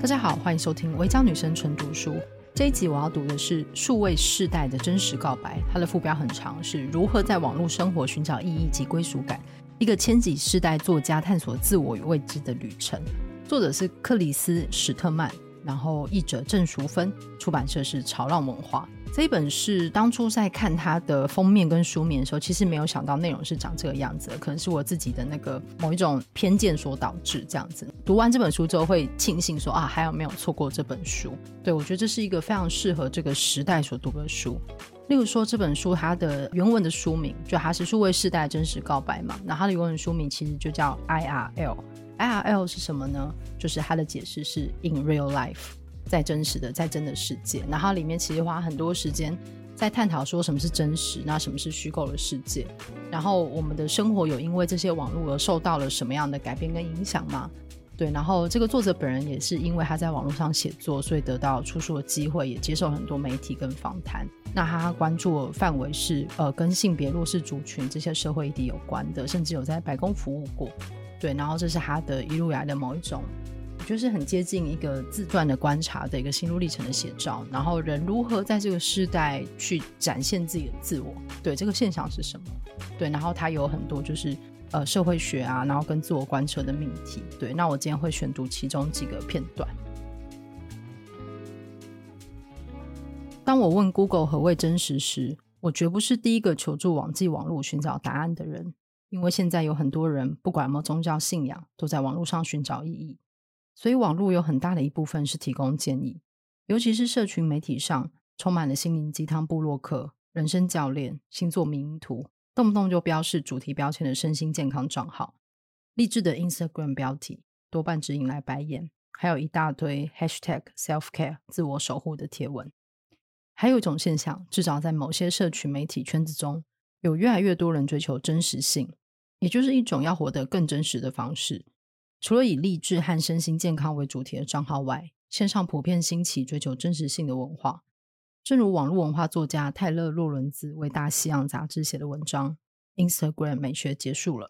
大家好，欢迎收听《微教女生纯读书》。这一集我要读的是数位世代的真实告白，它的副标很长，是如何在网络生活寻找意义及归属感，一个千禧世代作家探索自我与未知的旅程。作者是克里斯·史特曼，然后译者郑淑芬，出版社是潮浪文化。这一本是当初在看它的封面跟书面的时候，其实没有想到内容是长这个样子，可能是我自己的那个某一种偏见所导致这样子。读完这本书之后，会庆幸说啊，还有没有错过这本书？对，我觉得这是一个非常适合这个时代所读的书。例如说这本书它的原文的书名，就它是数位世代真实告白嘛，那它的原文书名其实就叫 IRL。IRL 是什么呢？就是它的解释是 In Real Life。在真实的，在真的世界，然后里面其实花很多时间在探讨说什么是真实，那什么是虚构的世界，然后我们的生活有因为这些网络而受到了什么样的改变跟影响吗？对，然后这个作者本人也是因为他在网络上写作，所以得到出书的机会，也接受很多媒体跟访谈。那他关注的范围是呃跟性别弱势族群这些社会议题有关的，甚至有在白宫服务过。对，然后这是他的一路以来的某一种。就是很接近一个自传的观察的一个心路历程的写照，然后人如何在这个时代去展现自己的自我，对这个现象是什么？对，然后他有很多就是呃社会学啊，然后跟自我观测的命题。对，那我今天会选读其中几个片段。当我问 Google 何谓真实时，我绝不是第一个求助网际网络寻找答案的人，因为现在有很多人不管有没有宗教信仰，都在网络上寻找意义。所以，网络有很大的一部分是提供建议，尤其是社群媒体上充满了心灵鸡汤部落客、人生教练、星座迷因图，动不动就标示主题标签的身心健康账号，励志的 Instagram 标题多半只引来白眼，还有一大堆 Hashtag Self-Care 自我守护的贴文。还有一种现象，至少在某些社群媒体圈子中，有越来越多人追求真实性，也就是一种要活得更真实的方式。除了以励志和身心健康为主题的账号外，线上普遍兴起追求真实性的文化。正如网络文化作家泰勒·洛伦兹为《大西洋》杂志写的文章《Instagram 美学结束了》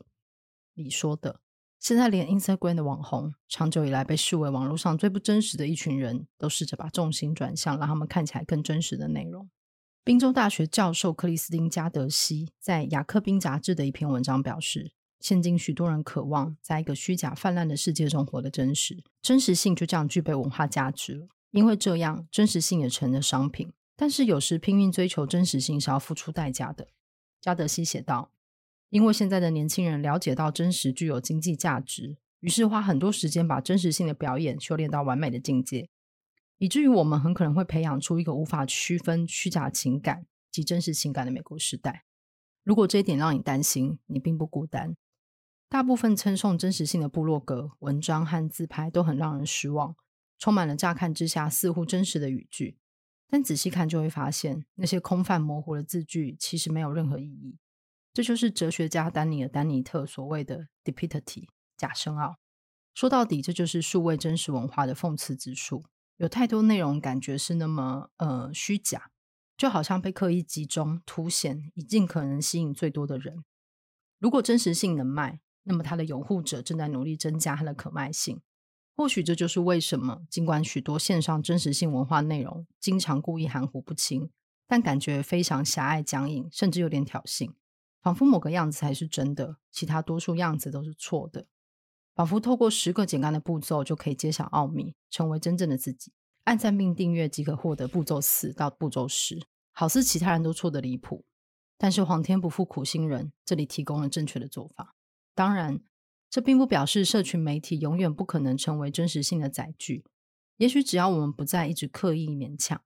里说的：“现在连 Instagram 的网红，长久以来被视为网络上最不真实的一群人，都试着把重心转向让他们看起来更真实的内容。”宾州大学教授克里斯汀·加德西在《雅克宾》杂志的一篇文章表示。现今许多人渴望在一个虚假泛滥的世界中活得真实，真实性就这样具备文化价值了。因为这样，真实性也成了商品。但是有时拼命追求真实性是要付出代价的。加德西写道：“因为现在的年轻人了解到真实具有经济价值，于是花很多时间把真实性的表演修炼到完美的境界，以至于我们很可能会培养出一个无法区分虚假情感及真实情感的美国时代。如果这一点让你担心，你并不孤单。”大部分称颂真实性的部落格文章和自拍都很让人失望，充满了乍看之下似乎真实的语句，但仔细看就会发现，那些空泛模糊的字句其实没有任何意义。这就是哲学家丹尼尔·丹尼特所谓的 “duplicity” 假深奥。说到底，这就是数位真实文化的讽刺之处。有太多内容感觉是那么呃虚假，就好像被刻意集中凸显，以尽可能吸引最多的人。如果真实性能卖，那么，它的拥护者正在努力增加它的可卖性。或许这就是为什么，尽管许多线上真实性文化内容经常故意含糊不清，但感觉非常狭隘、僵硬，甚至有点挑衅，仿佛某个样子才是真的，其他多数样子都是错的。仿佛透过十个简单的步骤就可以揭晓奥秘，成为真正的自己。按赞并订阅即可获得步骤四到步骤十，好似其他人都错得离谱。但是皇天不负苦心人，这里提供了正确的做法。当然，这并不表示社群媒体永远不可能成为真实性的载具。也许只要我们不再一直刻意勉强。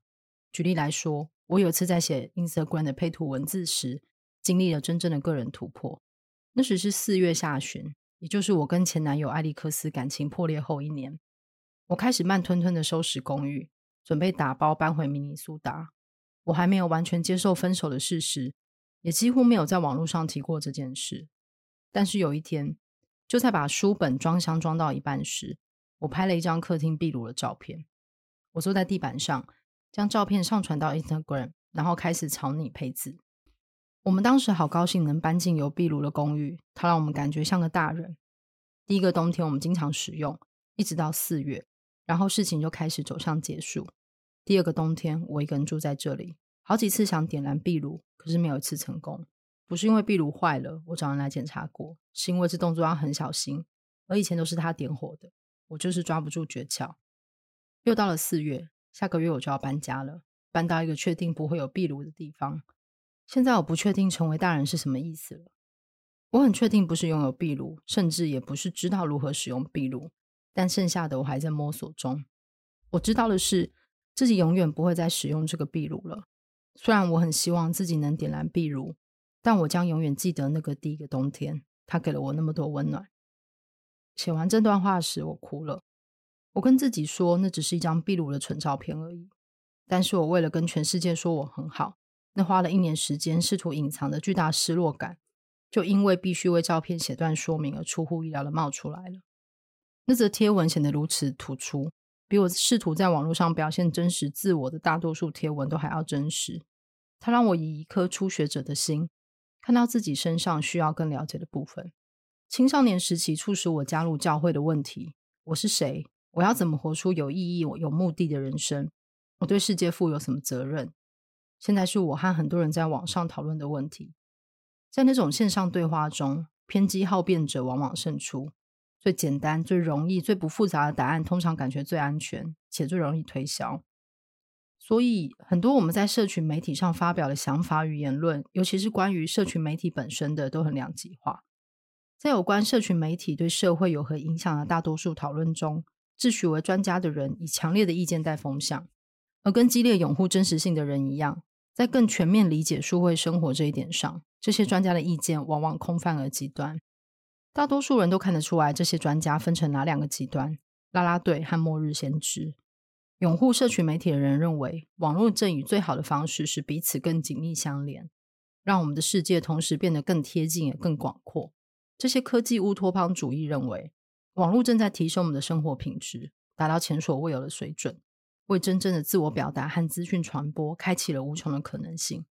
举例来说，我有次在写 Instagram 的配图文字时，经历了真正的个人突破。那时是四月下旬，也就是我跟前男友艾利克斯感情破裂后一年。我开始慢吞吞的收拾公寓，准备打包搬回明尼苏达。我还没有完全接受分手的事实，也几乎没有在网络上提过这件事。但是有一天，就在把书本装箱装到一半时，我拍了一张客厅壁炉的照片。我坐在地板上，将照片上传到 Instagram，然后开始草拟配字。我们当时好高兴能搬进有壁炉的公寓，它让我们感觉像个大人。第一个冬天我们经常使用，一直到四月。然后事情就开始走向结束。第二个冬天，我一个人住在这里，好几次想点燃壁炉，可是没有一次成功。不是因为壁炉坏了，我找人来检查过，是因为这动作要很小心，而以前都是他点火的，我就是抓不住诀窍。又到了四月，下个月我就要搬家了，搬到一个确定不会有壁炉的地方。现在我不确定成为大人是什么意思了。我很确定不是拥有壁炉，甚至也不是知道如何使用壁炉，但剩下的我还在摸索中。我知道的是，自己永远不会再使用这个壁炉了。虽然我很希望自己能点燃壁炉，但我将永远记得那个第一个冬天，它给了我那么多温暖。写完这段话时，我哭了。我跟自己说，那只是一张壁炉的纯照片而已。但是我为了跟全世界说我很好。那花了一年时间试图隐藏的巨大失落感，就因为必须为照片写段说明而出乎意料的冒出来了。那则贴文显得如此突出，比我试图在网络上表现真实自我的大多数贴文都还要真实。它让我以一颗初学者的心，看到自己身上需要更了解的部分。青少年时期促使我加入教会的问题：我是谁？我要怎么活出有意义、有目的的人生？我对世界负有什么责任？现在是我和很多人在网上讨论的问题，在那种线上对话中，偏激好辩者往往胜出。最简单、最容易、最不复杂的答案，通常感觉最安全，且最容易推销。所以，很多我们在社群媒体上发表的想法与言论，尤其是关于社群媒体本身的，都很两极化。在有关社群媒体对社会有何影响的大多数讨论中，自诩为专家的人以强烈的意见带风向，而跟激烈拥护真实性的人一样。在更全面理解数位生活这一点上，这些专家的意见往往空泛而极端。大多数人都看得出来，这些专家分成哪两个极端：拉拉队和末日先知。拥护社群媒体的人认为，网络正与最好的方式是彼此更紧密相连，让我们的世界同时变得更贴近也更广阔。这些科技乌托邦主义认为，网络正在提升我们的生活品质，达到前所未有的水准。为真正的自我表达和资讯传播开启了无穷的可能性。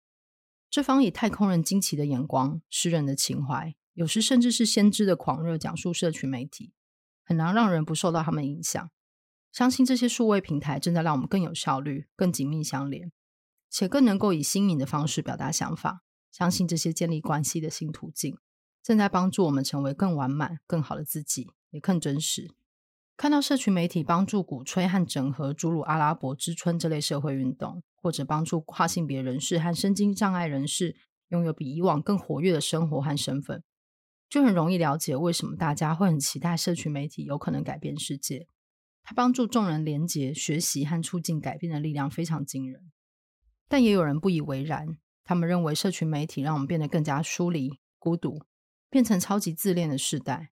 这方以太空人惊奇的眼光、诗人的情怀，有时甚至是先知的狂热，讲述社群媒体，很难让人不受到他们影响。相信这些数位平台正在让我们更有效率、更紧密相连，且更能够以新颖的方式表达想法。相信这些建立关系的新途径，正在帮助我们成为更完满、更好的自己，也更真实。看到社群媒体帮助鼓吹和整合诸如阿拉伯之春这类社会运动，或者帮助跨性别人士和身心障碍人士拥有比以往更活跃的生活和身份，就很容易了解为什么大家会很期待社群媒体有可能改变世界。它帮助众人连结、学习和促进改变的力量非常惊人。但也有人不以为然，他们认为社群媒体让我们变得更加疏离、孤独，变成超级自恋的世代。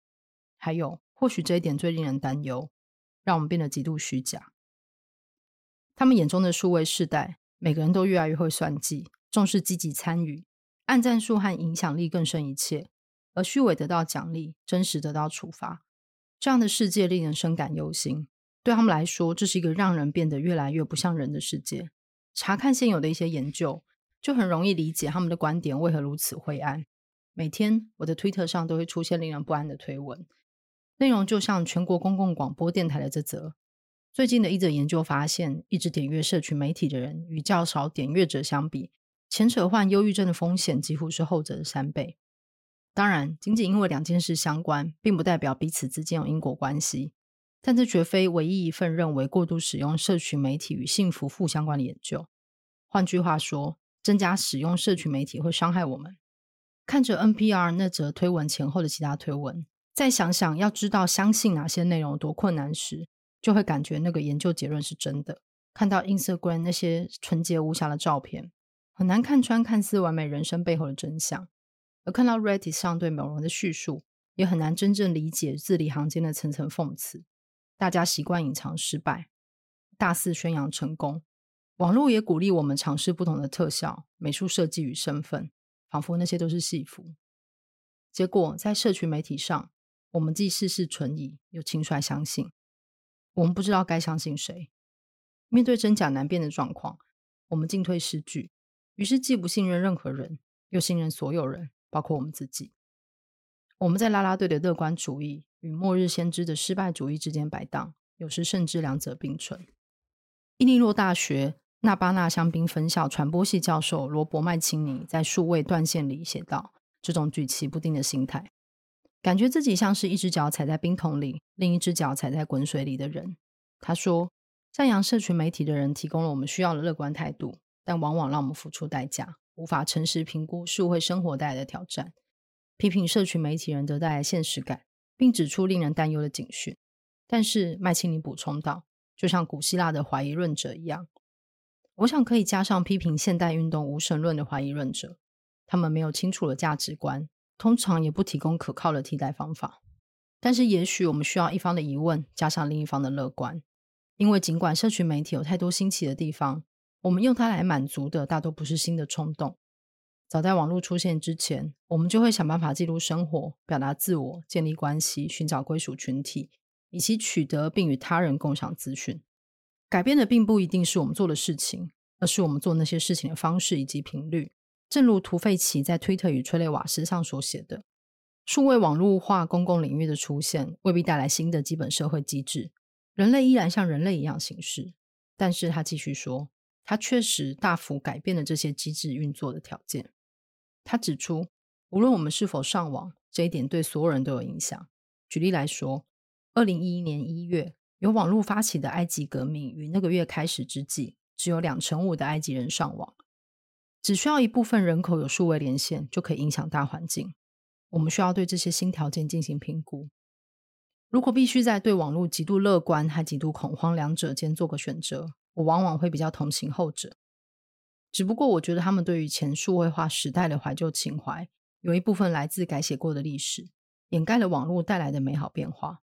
还有。或许这一点最令人担忧，让我们变得极度虚假。他们眼中的数位世代，每个人都越来越会算计，重视积极参与，按赞数和影响力更胜一切，而虚伪得到奖励，真实得到处罚。这样的世界令人深感忧心。对他们来说，这是一个让人变得越来越不像人的世界。查看现有的一些研究，就很容易理解他们的观点为何如此灰暗。每天，我的推特上都会出现令人不安的推文。内容就像全国公共广播电台的这则。最近的一则研究发现，一直点阅社群媒体的人与较少点阅者相比，前者患忧郁症的风险几乎是后者的三倍。当然，仅仅因为两件事相关，并不代表彼此之间有因果关系。但这绝非唯一一份认为过度使用社群媒体与幸福负相关的研究。换句话说，增加使用社群媒体会伤害我们。看着 NPR 那则推文前后的其他推文。再想想，要知道相信哪些内容多困难时，就会感觉那个研究结论是真的。看到 Instagram 那些纯洁无瑕的照片，很难看穿看似完美人生背后的真相；而看到 Reddit 上对美容的叙述，也很难真正理解字里行间的层层讽刺。大家习惯隐藏失败，大肆宣扬成功。网络也鼓励我们尝试不同的特效、美术设计与身份，仿佛那些都是戏服。结果在社群媒体上。我们既事事存疑，又轻率相信。我们不知道该相信谁。面对真假难辨的状况，我们进退失据。于是既不信任任何人，又信任所有人，包括我们自己。我们在拉拉队的乐观主义与末日先知的失败主义之间摆荡，有时甚至两者并存。伊利诺大学纳巴纳香槟分校传播系教授罗伯麦钦尼在数位断线里写道：“这种举棋不定的心态，感觉自己像是一只脚踩在冰桶里，另一只脚踩在滚水里的人。”他说：“赞扬社群媒体的人提供了我们需要的乐观态度，但往往让我们付出代价，无法诚实评估社会生活带来的挑战。批评社群媒体人得带来现实感，并指出令人担忧的警讯。”但是麦青尼补充道。就像古希腊的怀疑论者一样，我想可以加上批评现代运动无神论的怀疑论者。他们没有清楚的价值观，通常也不提供可靠的替代方法。但是，也许我们需要一方的疑问加上另一方的乐观，因为尽管社群媒体有太多新奇的地方，我们用它来满足的大多不是新的冲动。早在网络出现之前，我们就会想办法记录生活、表达自我、建立关系、寻找归属群体。以及取得并与他人共享资讯，改变的并不一定是我们做的事情，而是我们做那些事情的方式以及频率。正如图费奇在推特与催泪瓦斯上所写的：“数位网络化公共领域的出现，未必带来新的基本社会机制，人类依然像人类一样行事。”但是他继续说，他确实大幅改变了这些机制运作的条件。他指出，无论我们是否上网，这一点对所有人都有影响。举例来说。二零一一年一月，由网络发起的埃及革命于那个月开始之际，只有两成五的埃及人上网。只需要一部分人口有数位连线，就可以影响大环境。我们需要对这些新条件进行评估。如果必须在对网络极度乐观和极度恐慌两者间做个选择，我往往会比较同情后者。只不过，我觉得他们对于前数位化时代的怀旧情怀，有一部分来自改写过的历史，掩盖了网络带来的美好变化。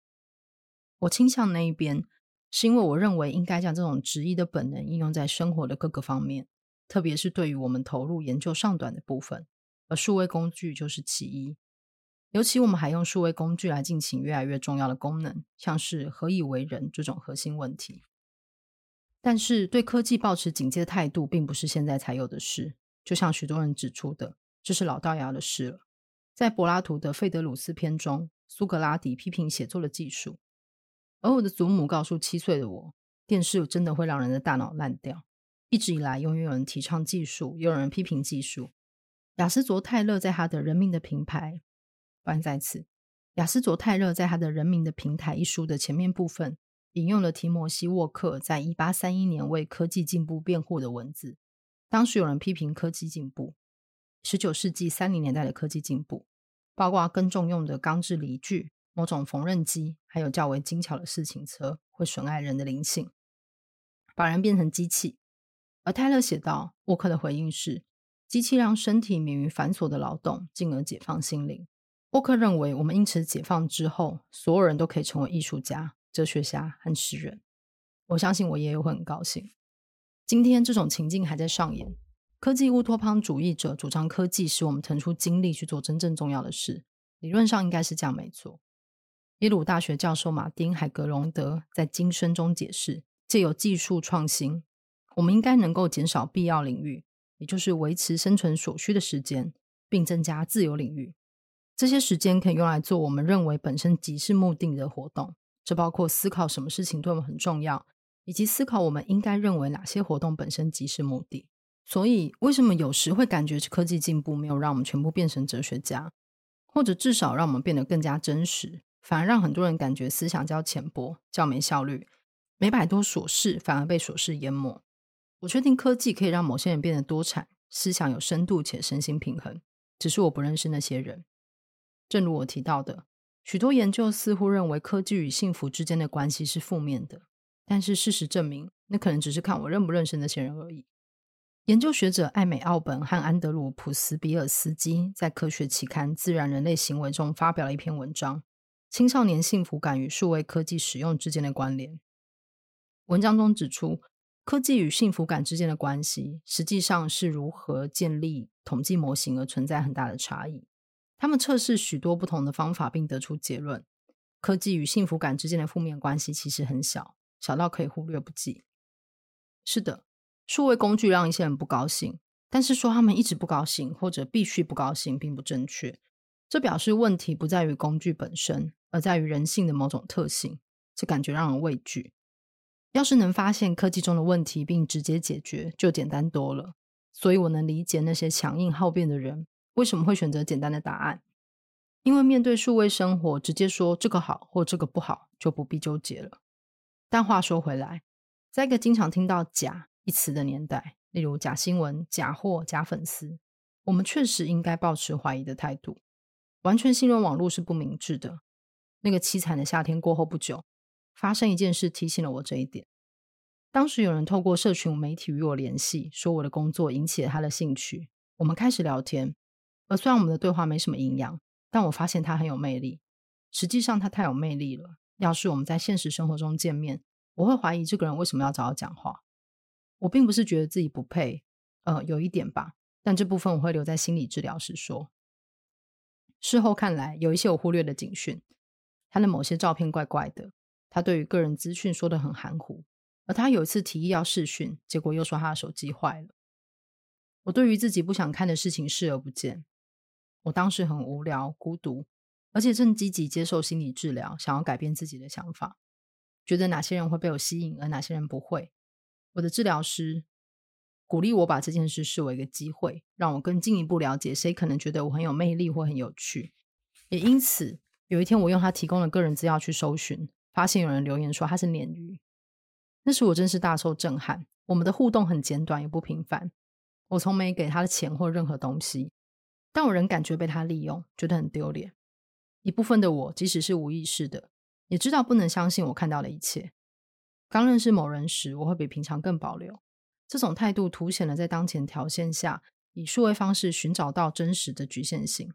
我倾向那一边，是因为我认为应该将这种直译的本能应用在生活的各个方面，特别是对于我们投入研究上短的部分，而数位工具就是其一。尤其我们还用数位工具来进行越来越重要的功能，像是何以为人这种核心问题。但是对科技保持警戒的态度，并不是现在才有的事。就像许多人指出的，这是老掉牙的事了。在柏拉图的《费德鲁斯篇》中，苏格拉底批评写作的技术。而我的祖母告诉七岁的我，电视真的会让人的大脑烂掉。一直以来，永远有人提倡技术，也有人批评技术。亚斯卓泰勒在他的《人民的平台》，关在此。亚斯卓泰勒在他的《人民的平台》一书的前面部分，引用了提摩西沃克在一八三一年为科技进步辩护的文字。当时有人批评科技进步，十九世纪三零年代的科技进步，包括耕种用的钢制犁具。某种缝纫机，还有较为精巧的自行车，会损害人的灵性，把人变成机器。而泰勒写道，沃克的回应是：机器让身体免于繁琐的劳动，进而解放心灵。沃克认为，我们因此解放之后，所有人都可以成为艺术家、哲学家和诗人。我相信我也会很高兴。今天这种情境还在上演。科技乌托邦主义者主张科技使我们腾出精力去做真正重要的事，理论上应该是这样，没错。耶鲁大学教授马丁·海格隆德在《今生》中解释：借由技术创新，我们应该能够减少必要领域，也就是维持生存所需的时间，并增加自由领域。这些时间可以用来做我们认为本身即是目的的活动，这包括思考什么事情对我们很重要，以及思考我们应该认为哪些活动本身即是目的。所以，为什么有时会感觉科技进步没有让我们全部变成哲学家，或者至少让我们变得更加真实？反而让很多人感觉思想较浅薄、较没效率，没摆脱琐事，反而被琐事淹没。我确定科技可以让某些人变得多产，思想有深度且身心平衡，只是我不认识那些人。正如我提到的，许多研究似乎认为科技与幸福之间的关系是负面的，但是事实证明，那可能只是看我认不认识那些人而已。研究学者艾美·奥本和安德鲁·普斯比尔斯基在科学期刊《自然人类行为》中发表了一篇文章。青少年幸福感与数位科技使用之间的关联。文章中指出，科技与幸福感之间的关系实际上是如何建立统计模型而存在很大的差异。他们测试许多不同的方法，并得出结论：科技与幸福感之间的负面关系其实很小，小到可以忽略不计。是的，数位工具让一些人不高兴，但是说他们一直不高兴或者必须不高兴，并不正确。这表示问题不在于工具本身。而在于人性的某种特性，这感觉让人畏惧。要是能发现科技中的问题并直接解决，就简单多了。所以我能理解那些强硬好辩的人为什么会选择简单的答案，因为面对数位生活，直接说这个好或这个不好，就不必纠结了。但话说回来，在一个经常听到“假”一词的年代，例如假新闻、假货、假粉丝，我们确实应该抱持怀疑的态度。完全信任网络是不明智的。那个凄惨的夏天过后不久，发生一件事提醒了我这一点。当时有人透过社群媒体与我联系，说我的工作引起了他的兴趣。我们开始聊天，而虽然我们的对话没什么营养，但我发现他很有魅力。实际上他太有魅力了。要是我们在现实生活中见面，我会怀疑这个人为什么要找我讲话。我并不是觉得自己不配，呃，有一点吧，但这部分我会留在心理治疗时说。事后看来，有一些我忽略的警讯。他的某些照片怪怪的，他对于个人资讯说得很含糊。而他有一次提议要视讯，结果又说他的手机坏了。我对于自己不想看的事情视而不见。我当时很无聊、孤独，而且正积极接受心理治疗，想要改变自己的想法，觉得哪些人会被我吸引，而哪些人不会。我的治疗师鼓励我把这件事视为一个机会，让我更进一步了解谁可能觉得我很有魅力或很有趣。也因此，有一天我用他提供的个人资料去搜寻，发现有人留言说他是鲶鱼。那时我真是大受震撼。我们的互动很简短，也不频繁。我从没给他的钱或任何东西，但我仍感觉被他利用，觉得很丢脸。一部分的我，即使是无意识的，也知道不能相信我看到的一切。刚认识某人时，我会比平常更保留。这种态度凸显了在当前条件下，以数位方式寻找到真实的局限性。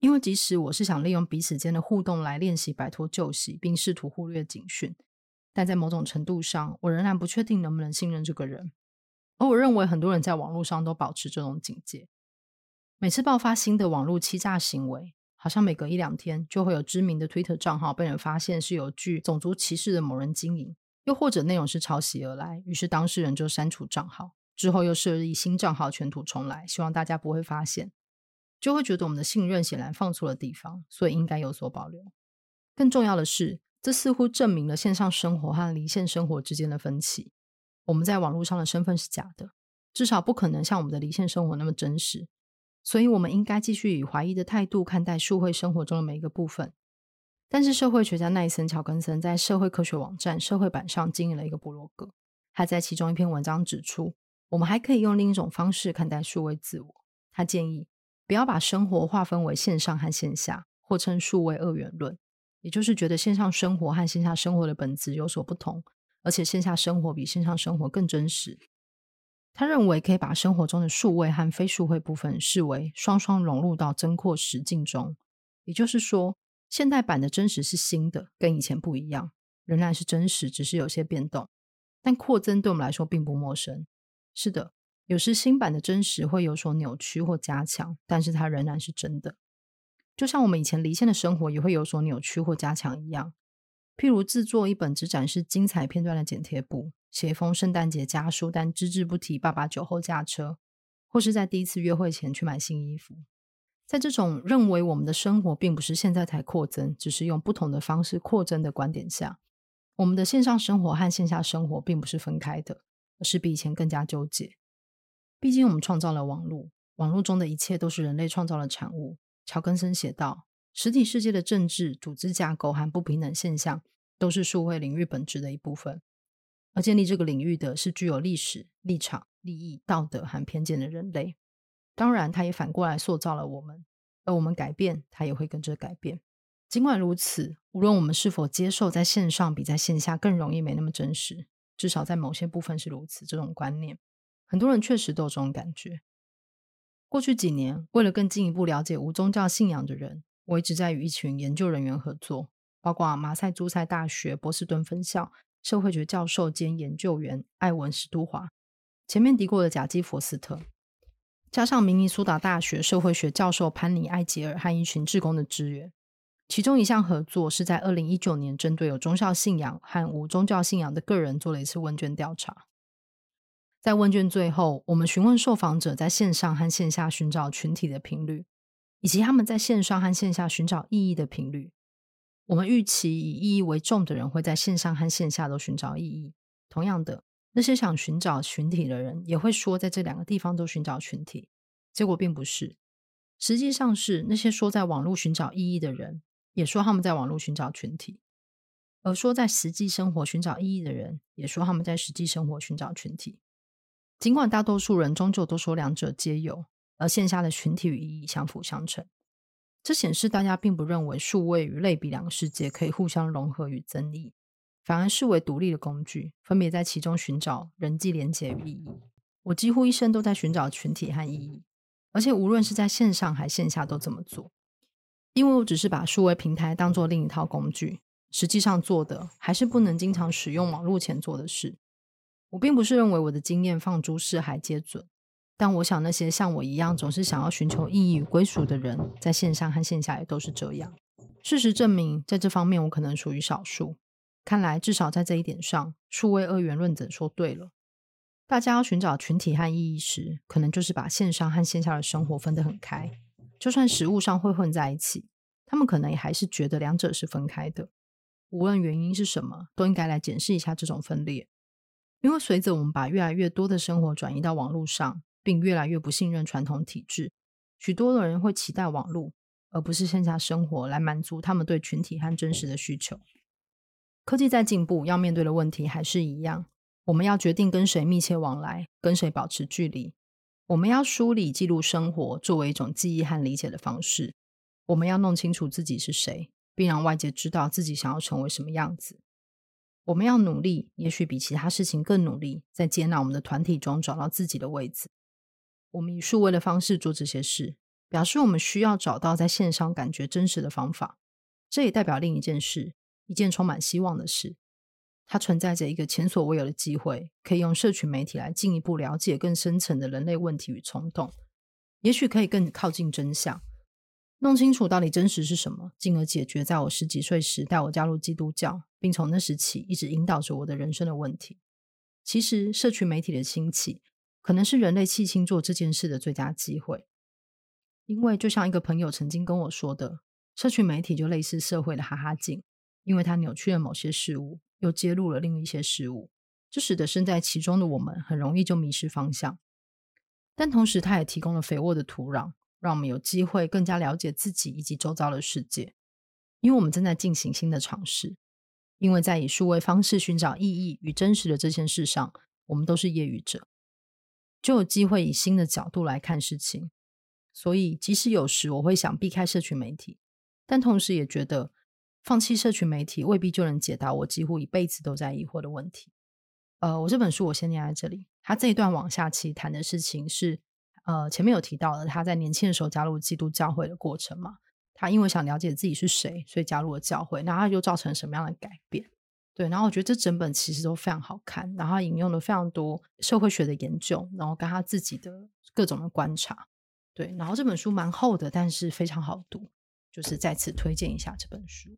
因为即使我是想利用彼此间的互动来练习摆脱旧习，并试图忽略警讯。但在某种程度上，我仍然不确定能不能信任这个人。而我认为很多人在网络上都保持这种警戒。每次爆发新的网络欺诈行为，好像每隔一两天就会有知名的推特账号被人发现是有具种族歧视的某人经营，又或者内容是抄袭而来，于是当事人就删除账号，之后又设立新账号卷土重来，希望大家不会发现，就会觉得我们的信任显然放错了地方，所以应该有所保留。更重要的是，这似乎证明了线上生活和离线生活之间的分歧。我们在网络上的身份是假的，至少不可能像我们的离线生活那么真实。所以，我们应该继续以怀疑的态度看待数位生活中的每一个部分。但是，社会学家奈森·乔根森在社会科学网站社会版上经营了一个部落格。他在其中一篇文章指出，我们还可以用另一种方式看待数位自我。他建议不要把生活划分为线上和线下，或称数位二元论。也就是觉得线上生活和线下生活的本质有所不同，而且线下生活比线上生活更真实。他认为可以把生活中的数位和非数位部分视为双双融入到增扩实境中。也就是说，现代版的真实是新的，跟以前不一样，仍然是真实，只是有些变动。但扩增对我们来说并不陌生。是的，有时新版的真实会有所扭曲或加强，但是它仍然是真的。就像我们以前离线的生活也会有所扭曲或加强一样，譬如制作一本只展示精彩片段的剪贴簿，写一封圣诞节家书，但只字不提爸爸酒后驾车，或是在第一次约会前去买新衣服。在这种认为我们的生活并不是现在才扩增，只是用不同的方式扩增的观点下，我们的线上生活和线下生活并不是分开的，而是比以前更加纠结。毕竟我们创造了网络，网络中的一切都是人类创造的产物。乔根森写道：“实体世界的政治、组织架构和不平等现象，都是数位领域本质的一部分。而建立这个领域的是具有历史、立场、利益、道德和偏见的人类。当然，它也反过来塑造了我们。而我们改变，它也会跟着改变。尽管如此，无论我们是否接受在线上比在线下更容易、没那么真实，至少在某些部分是如此。这种观念，很多人确实都有这种感觉。”过去几年，为了更进一步了解无宗教信仰的人，我一直在与一群研究人员合作，包括马赛诸塞大学波士顿分校社会学教授兼研究员艾文史都华，前面提过的贾基佛斯特，加上明尼苏达大学社会学教授潘尼艾吉尔和一群志工的支援。其中一项合作是在二零一九年，针对有宗教信仰和无宗教信仰的个人做了一次问卷调查。在问卷最后，我们询问受访者在线上和线下寻找群体的频率，以及他们在线上和线下寻找意义的频率。我们预期以意义为重的人会在线上和线下都寻找意义。同样的，那些想寻找群体的人也会说在这两个地方都寻找群体。结果并不是，实际上是那些说在网络寻找意义的人也说他们在网络寻找群体，而说在实际生活寻找意义的人也说他们在实际生活寻找群体。尽管大多数人终究都说两者皆有，而线下的群体与意义相辅相成。这显示大家并不认为数位与类比两个世界可以互相融合与增益，反而视为独立的工具，分别在其中寻找人际连结与意义。我几乎一生都在寻找群体和意义，而且无论是在线上还线下都这么做，因为我只是把数位平台当作另一套工具，实际上做的还是不能经常使用网络前做的事。我并不是认为我的经验放诸四海皆准。但我想，那些像我一样总是想要寻求意义与归属的人，在线上和线下也都是这样。事实证明，在这方面我可能属于少数。看来，至少在这一点上，数位二元论者说对了。大家要寻找群体和意义时，可能就是把线上和线下的生活分得很开。就算实物上会混在一起，他们可能也还是觉得两者是分开的。无论原因是什么，都应该来检视一下这种分裂。因为随着我们把越来越多的生活转移到网络上，并越来越不信任传统体制，许多的人会期待网络，而不是线下生活来满足他们对群体和真实的需求。科技在进步，要面对的问题还是一样。我们要决定跟谁密切往来，跟谁保持距离。我们要梳理记录生活，作为一种记忆和理解的方式。我们要弄清楚自己是谁，并让外界知道自己想要成为什么样子。我们要努力，也许比其他事情更努力，在接纳我们的团体中找到自己的位置。我们以数位的方式做这些事，表示我们需要找到在线上感觉真实的方法。这也代表另一件事，一件充满希望的事。它存在着一个前所未有的机会，可以用社群媒体来进一步了解更深层的人类问题与冲动，也许可以更靠近真相，弄清楚到底真实是什么，进而解决在我十几岁时带我加入基督教，并从那时起一直引导着我的人生的问题。其实，社群媒体的兴起，可能是人类弃轻做这件事的最佳机会，因为就像一个朋友曾经跟我说的，社群媒体就类似社会的哈哈镜，因为它扭曲了某些事物，又揭露了另一些事物，这使得身在其中的我们很容易就迷失方向。但同时，它也提供了肥沃的土壤，让我们有机会更加了解自己以及周遭的世界。因为我们正在进行新的尝试，因为在以数位方式寻找意义与真实的这件事上，我们都是业余者。就有机会以新的角度来看事情，所以即使有时我会想避开社群媒体，但同时也觉得放弃社群媒体未必就能解答我几乎一辈子都在疑惑的问题。呃，我这本书我先念在这里，他这一段往下期谈的事情是，呃，前面有提到的他在年轻的时候加入基督教会的过程嘛，他因为想了解自己是谁，所以加入了教会，那他又造成什么样的改变？对，然后我觉得这整本其实都非常好看，然后引用了非常多社会学的研究，然后跟他自己的各种的观察。对，然后这本书蛮厚的，但是非常好读，就是再次推荐一下这本书。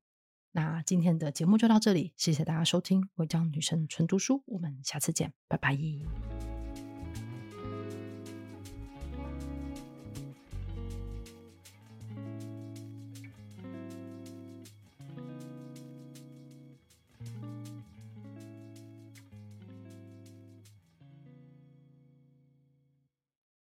那今天的节目就到这里，谢谢大家收听《我叫女生纯读书》，我们下次见，拜拜。